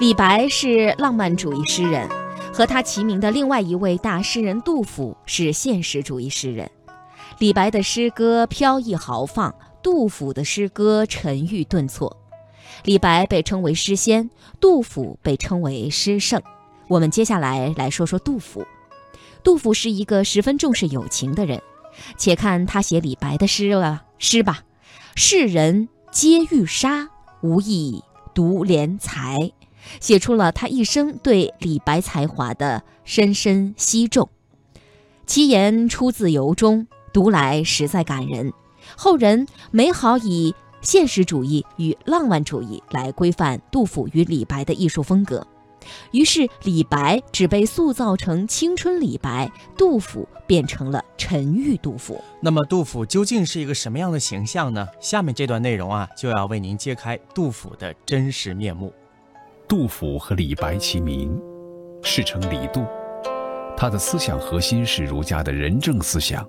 李白是浪漫主义诗人，和他齐名的另外一位大诗人杜甫是现实主义诗人。李白的诗歌飘逸豪放，杜甫的诗歌沉郁顿挫。李白被称为诗仙，杜甫被称为诗圣。我们接下来来说说杜甫。杜甫是一个十分重视友情的人，且看他写李白的诗啊诗吧：“世人皆欲杀，无意独怜才。”写出了他一生对李白才华的深深惜重。其言出自由衷，读来实在感人。后人美好以现实主义与浪漫主义来规范杜甫与李白的艺术风格，于是李白只被塑造成青春李白，杜甫变成了沉郁杜甫。那么杜甫究竟是一个什么样的形象呢？下面这段内容啊，就要为您揭开杜甫的真实面目。杜甫和李白齐名，世称李杜。他的思想核心是儒家的仁政思想，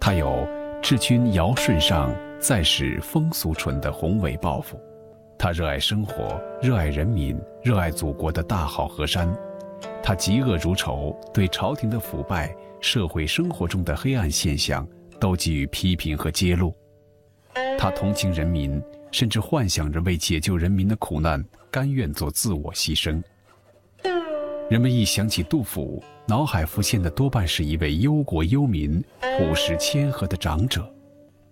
他有治君尧舜上，再使风俗淳的宏伟抱负。他热爱生活，热爱人民，热爱祖国的大好河山。他嫉恶如仇，对朝廷的腐败、社会生活中的黑暗现象都给予批评和揭露。他同情人民，甚至幻想着为解救人民的苦难。甘愿做自我牺牲。人们一想起杜甫，脑海浮现的多半是一位忧国忧民、朴实谦和的长者。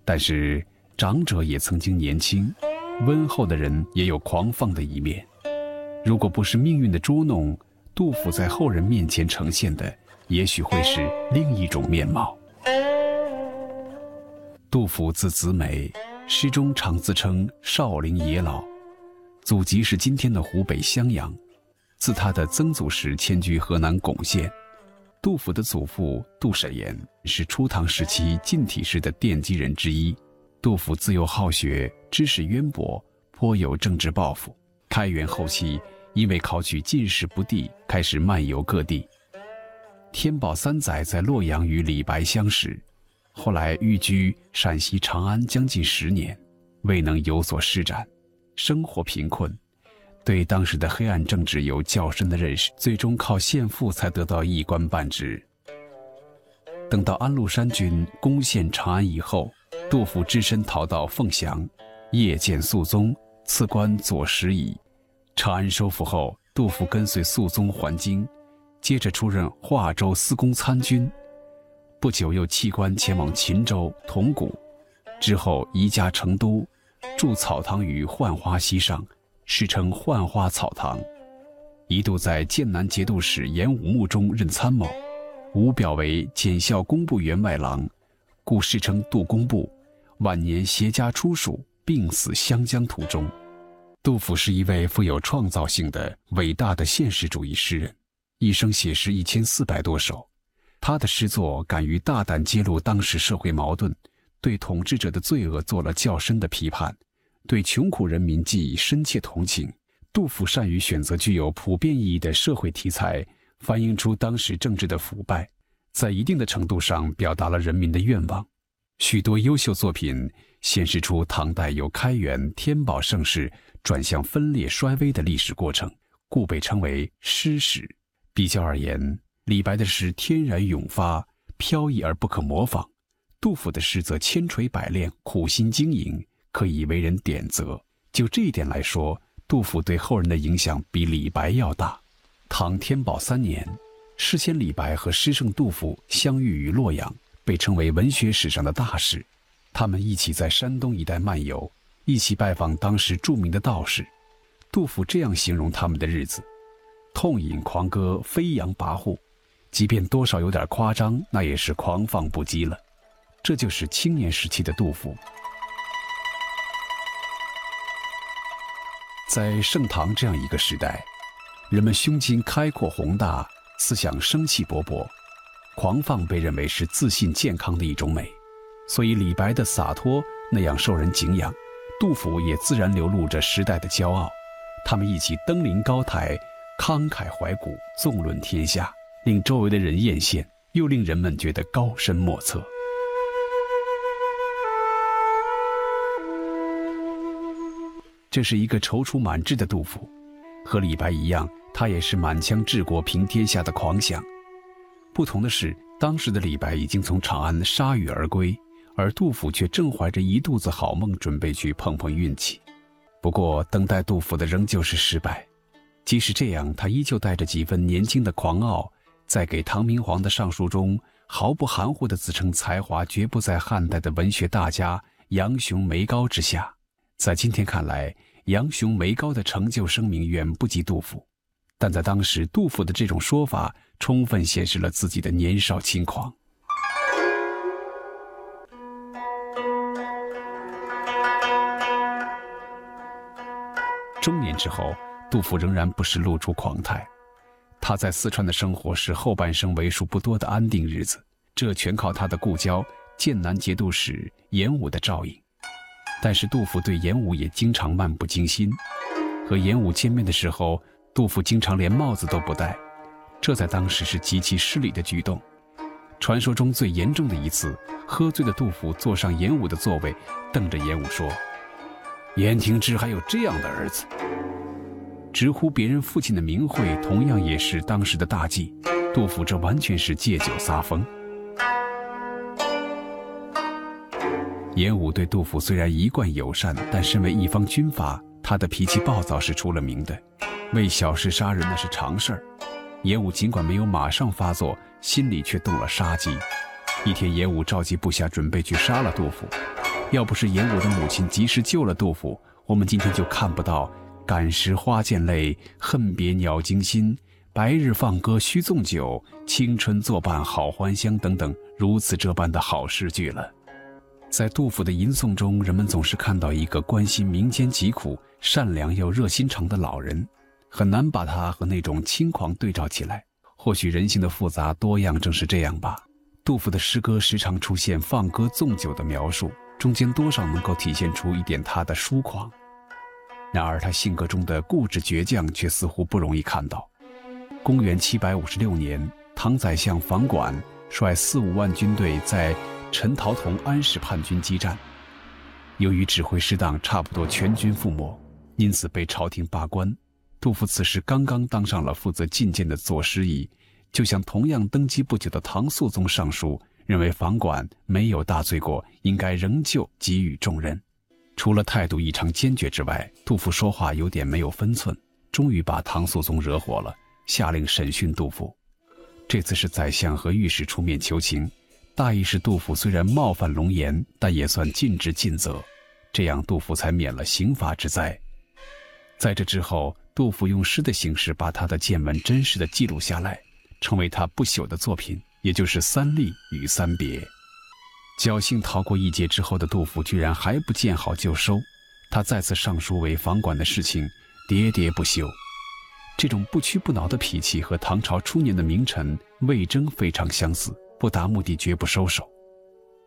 但是，长者也曾经年轻，温厚的人也有狂放的一面。如果不是命运的捉弄，杜甫在后人面前呈现的，也许会是另一种面貌。杜甫字子美，诗中常自称少陵野老。祖籍是今天的湖北襄阳，自他的曾祖时迁居河南巩县。杜甫的祖父杜审言是初唐时期近体诗的奠基人之一。杜甫自幼好学，知识渊博，颇有政治抱负。开元后期，因为考取进士不第，开始漫游各地。天宝三载在洛阳与李白相识，后来寓居陕西长安将近十年，未能有所施展。生活贫困，对当时的黑暗政治有较深的认识，最终靠献赋才得到一官半职。等到安禄山军攻陷长安以后，杜甫只身逃到凤翔，夜见肃宗，赐官左拾遗。长安收复后，杜甫跟随肃宗还京，接着出任华州司功参军，不久又弃官前往秦州、铜鼓，之后移家成都。筑草堂于浣花溪上，世称浣花草堂。一度在剑南节度使严武穆中任参谋，武表为检校工部员外郎，故世称杜工部。晚年携家出蜀，病死湘江途中。杜甫是一位富有创造性的伟大的现实主义诗人，一生写诗一千四百多首。他的诗作敢于大胆揭露当时社会矛盾。对统治者的罪恶做了较深的批判，对穷苦人民寄以深切同情。杜甫善于选择具有普遍意义的社会题材，反映出当时政治的腐败，在一定的程度上表达了人民的愿望。许多优秀作品显示出唐代由开元、天宝盛世转向分裂衰微的历史过程，故被称为诗史。比较而言，李白的诗天然涌发，飘逸而不可模仿。杜甫的诗则千锤百炼，苦心经营，可以为人点则。就这一点来说，杜甫对后人的影响比李白要大。唐天宝三年，诗仙李白和诗圣杜甫相遇于洛阳，被称为文学史上的大事。他们一起在山东一带漫游，一起拜访当时著名的道士。杜甫这样形容他们的日子：痛饮狂歌，飞扬跋扈。即便多少有点夸张，那也是狂放不羁了。这就是青年时期的杜甫。在盛唐这样一个时代，人们胸襟开阔宏大，思想生气勃勃，狂放被认为是自信健康的一种美，所以李白的洒脱那样受人敬仰，杜甫也自然流露着时代的骄傲。他们一起登临高台，慷慨怀古，纵论天下，令周围的人艳羡，又令人们觉得高深莫测。这是一个踌躇满志的杜甫，和李白一样，他也是满腔治国平天下的狂想。不同的是，当时的李白已经从长安铩羽而归，而杜甫却正怀着一肚子好梦，准备去碰碰运气。不过，等待杜甫的仍旧是失败。即使这样，他依旧带着几分年轻的狂傲，在给唐明皇的上书中，毫不含糊地自称才华绝不在汉代的文学大家杨雄、梅高之下。在今天看来，杨雄、梅高的成就声名远不及杜甫，但在当时，杜甫的这种说法充分显示了自己的年少轻狂。中年之后。杜甫仍然不时露出狂态，他在四川的生活是后半生为数不多的安定日子，这全靠他的故交剑南节度使严武的照应。但是杜甫对严武也经常漫不经心，和严武见面的时候，杜甫经常连帽子都不戴，这在当时是极其失礼的举动。传说中最严重的一次，喝醉的杜甫坐上严武的座位，瞪着严武说：“严廷之还有这样的儿子。”直呼别人父亲的名讳，同样也是当时的大忌。杜甫这完全是借酒撒疯。严武对杜甫虽然一贯友善，但身为一方军阀，他的脾气暴躁是出了名的。为小事杀人那是常事儿。严武尽管没有马上发作，心里却动了杀机。一天，严武召集部下准备去杀了杜甫。要不是严武的母亲及时救了杜甫，我们今天就看不到。感时花溅泪，恨别鸟惊心。白日放歌须纵酒，青春作伴好还乡。等等，如此这般的好诗句了。在杜甫的吟诵中，人们总是看到一个关心民间疾苦、善良又热心肠的老人，很难把他和那种轻狂对照起来。或许人性的复杂多样正是这样吧。杜甫的诗歌时常出现放歌纵酒的描述，中间多少能够体现出一点他的疏狂。然而，他性格中的固执倔强却似乎不容易看到。公元七百五十六年，唐宰相房管率四五万军队在陈陶同安氏叛军激战，由于指挥失当，差不多全军覆没，因此被朝廷罢官。杜甫此时刚刚当上了负责觐见的左拾遗，就向同样登基不久的唐肃宗上书，认为房管没有大罪过，应该仍旧给予重任。除了态度异常坚决之外，杜甫说话有点没有分寸，终于把唐肃宗惹火了，下令审讯杜甫。这次是宰相和御史出面求情，大意是杜甫虽然冒犯龙颜，但也算尽职尽责，这样杜甫才免了刑罚之灾。在这之后，杜甫用诗的形式把他的见闻真实的记录下来，成为他不朽的作品，也就是《三吏与三别》。侥幸逃过一劫之后的杜甫，居然还不见好就收。他再次上书为房管的事情，喋喋不休。这种不屈不挠的脾气和唐朝初年的名臣魏征非常相似，不达目的绝不收手。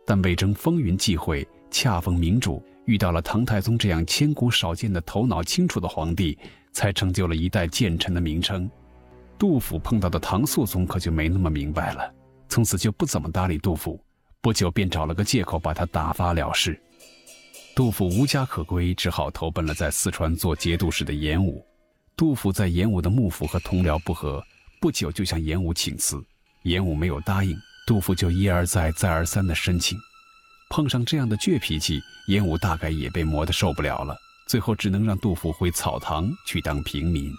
但魏征风云际会，恰逢明主遇到了唐太宗这样千古少见的头脑清楚的皇帝，才成就了一代谏臣的名称。杜甫碰到的唐肃宗可就没那么明白了，从此就不怎么搭理杜甫。不久便找了个借口把他打发了事。杜甫无家可归，只好投奔了在四川做节度使的严武。杜甫在严武的幕府和同僚不和，不久就向严武请辞。严武没有答应，杜甫就一而再、再而三的申请。碰上这样的倔脾气，严武大概也被磨得受不了了，最后只能让杜甫回草堂去当平民。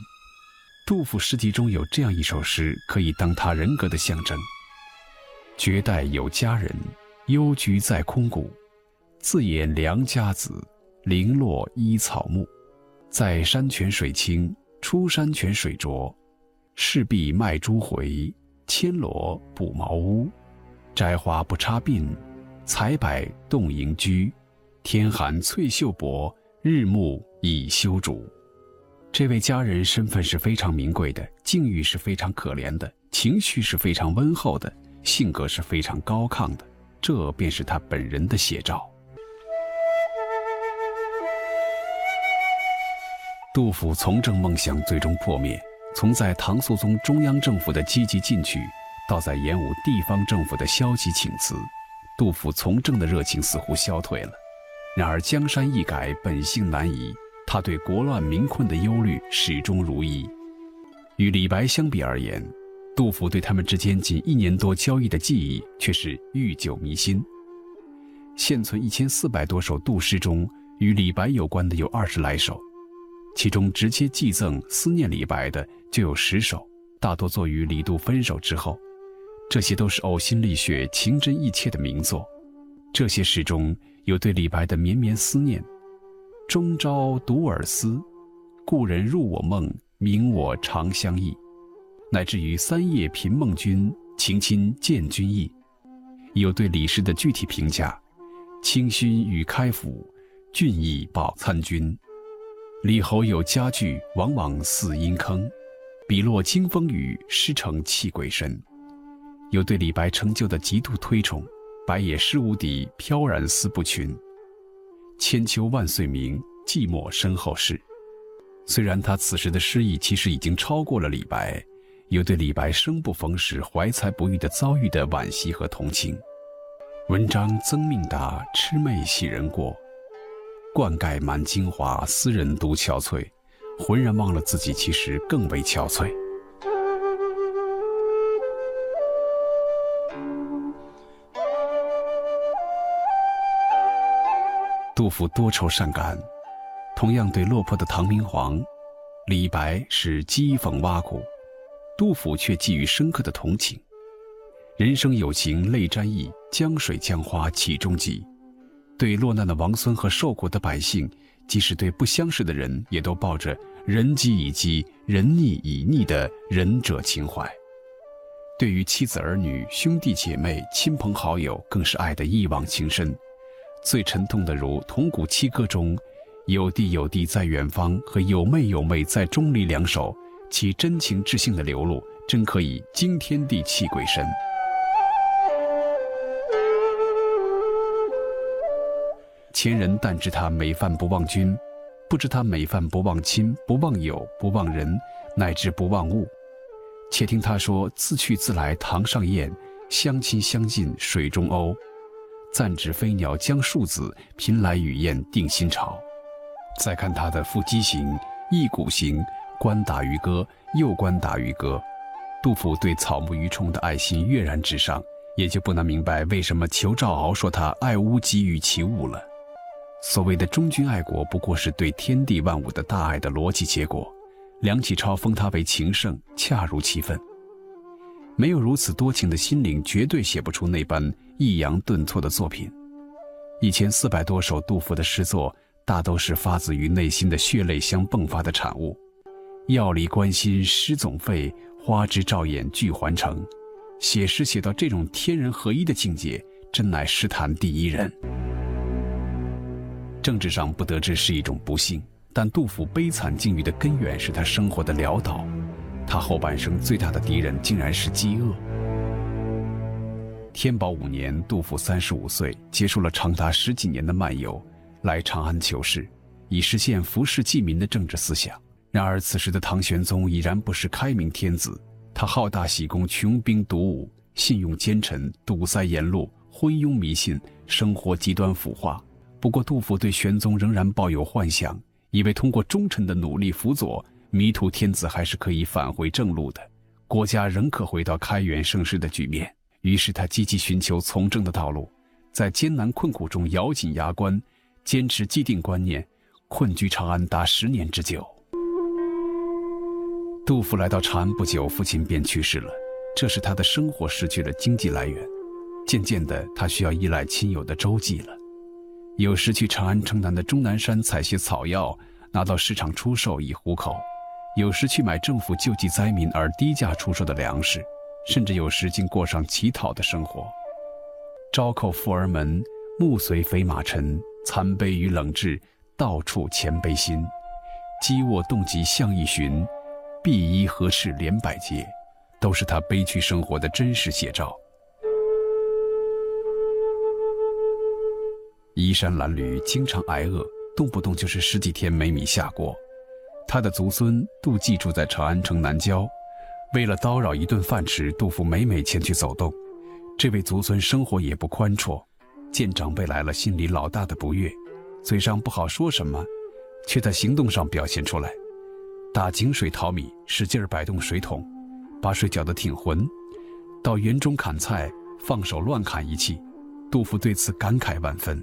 杜甫诗集中有这样一首诗，可以当他人格的象征。绝代有佳人，幽居在空谷。自言良家子，零落依草木。在山泉水清，出山泉水浊。势必卖珠回，牵罗补茅屋。摘花不插鬓，采柏动盈居。天寒翠袖薄，日暮已修竹。这位佳人身份是非常名贵的，境遇是非常可怜的，情绪是非常温厚的。性格是非常高亢的，这便是他本人的写照。杜甫从政梦想最终破灭，从在唐肃宗中央政府的积极进取，倒在演武地方政府的消极请辞，杜甫从政的热情似乎消退了。然而江山易改，本性难移，他对国乱民困的忧虑始终如一。与李白相比而言，杜甫对他们之间仅一年多交易的记忆却是愈久弥新。现存一千四百多首杜诗中，与李白有关的有二十来首，其中直接寄赠思念李白的就有十首，大多作于李杜分手之后。这些都是呕心沥血、情真意切的名作。这些诗中有对李白的绵绵思念：“终朝独尔思，故人入我梦，明我长相忆。”乃至于“三夜频梦君，情亲见君意。”有对李师的具体评价：“清勋与开府，俊逸饱参军。”李侯有佳句，往往似阴坑；笔落惊风雨，诗成泣鬼神。有对李白成就的极度推崇，白也诗无敌，飘然思不群。千秋万岁名，寂寞身后事。虽然他此时的诗意其实已经超过了李白，有对李白生不逢时、怀才不遇的遭遇的惋惜和同情。文章曾命达，魑魅喜人过。灌溉满京华，斯人独憔悴。浑然忘了自己其实更为憔悴。甫多愁善感，同样对落魄的唐明皇，李白是讥讽挖苦，杜甫却寄予深刻的同情。人生有情泪沾衣，江水江花岂终极。对落难的王孙和受苦的百姓，即使对不相识的人，也都抱着人饥以饥，人逆以逆的仁者情怀。对于妻子儿女、兄弟姐妹、亲朋好友，更是爱得一往情深。最沉痛的如《铜鼓七歌》中“有弟有弟在远方”和“有妹有妹在钟离”两首，其真情至性的流露，真可以惊天地泣鬼神。前人但知他美饭不忘君，不知他美饭不忘亲，不忘友，不忘人，乃至不忘物。且听他说：“自去自来堂上燕，相亲相近水中鸥。”暂止飞鸟将树子，频来雨燕定心巢。再看他的赋鸡行、忆古行、观打鱼歌，又观打鱼歌。杜甫对草木鱼虫的爱心跃然纸上，也就不难明白为什么裘兆鳌说他爱屋及鱼其物了。所谓的忠君爱国，不过是对天地万物的大爱的逻辑结果。梁启超封他为情圣，恰如其分。没有如此多情的心灵，绝对写不出那般抑扬顿挫的作品。一千四百多首杜甫的诗作，大都是发自于内心的血泪相迸发的产物。药理关心诗总废，花枝照眼俱还成。写诗写到这种天人合一的境界，真乃诗坛第一人。政治上不得志是一种不幸，但杜甫悲惨境遇的根源是他生活的潦倒。他后半生最大的敌人竟然是饥饿。天宝五年，杜甫三十五岁，结束了长达十几年的漫游，来长安求仕，以实现服侍济民的政治思想。然而，此时的唐玄宗已然不是开明天子，他好大喜功，穷兵黩武，信用奸臣，堵塞言路，昏庸迷信，生活极端腐化。不过，杜甫对玄宗仍然抱有幻想，以为通过忠臣的努力辅佐。迷途天子还是可以返回正路的，国家仍可回到开元盛世的局面。于是他积极寻求从政的道路，在艰难困苦中咬紧牙关，坚持既定观念，困居长安达十年之久。杜甫来到长安不久，父亲便去世了，这使他的生活失去了经济来源，渐渐的，他需要依赖亲友的周济了。有时去长安城南的终南山采些草药，拿到市场出售以糊口。有时去买政府救济灾民而低价出售的粮食，甚至有时竟过上乞讨的生活。朝叩富儿门，暮随肥马尘。残悲与冷炙，到处谦卑心。饥卧冻疾向一寻，敝衣何事连百结，都是他悲剧生活的真实写照。衣衫褴褛，经常挨饿，动不动就是十几天没米下锅。他的族孙杜季住在长安城南郊，为了叨扰一顿饭吃，杜甫每每前去走动。这位族孙生活也不宽绰，见长辈来了，心里老大的不悦，嘴上不好说什么，却在行动上表现出来。打井水淘米，使劲摆动水桶，把水搅得挺浑；到园中砍菜，放手乱砍一气。杜甫对此感慨万分。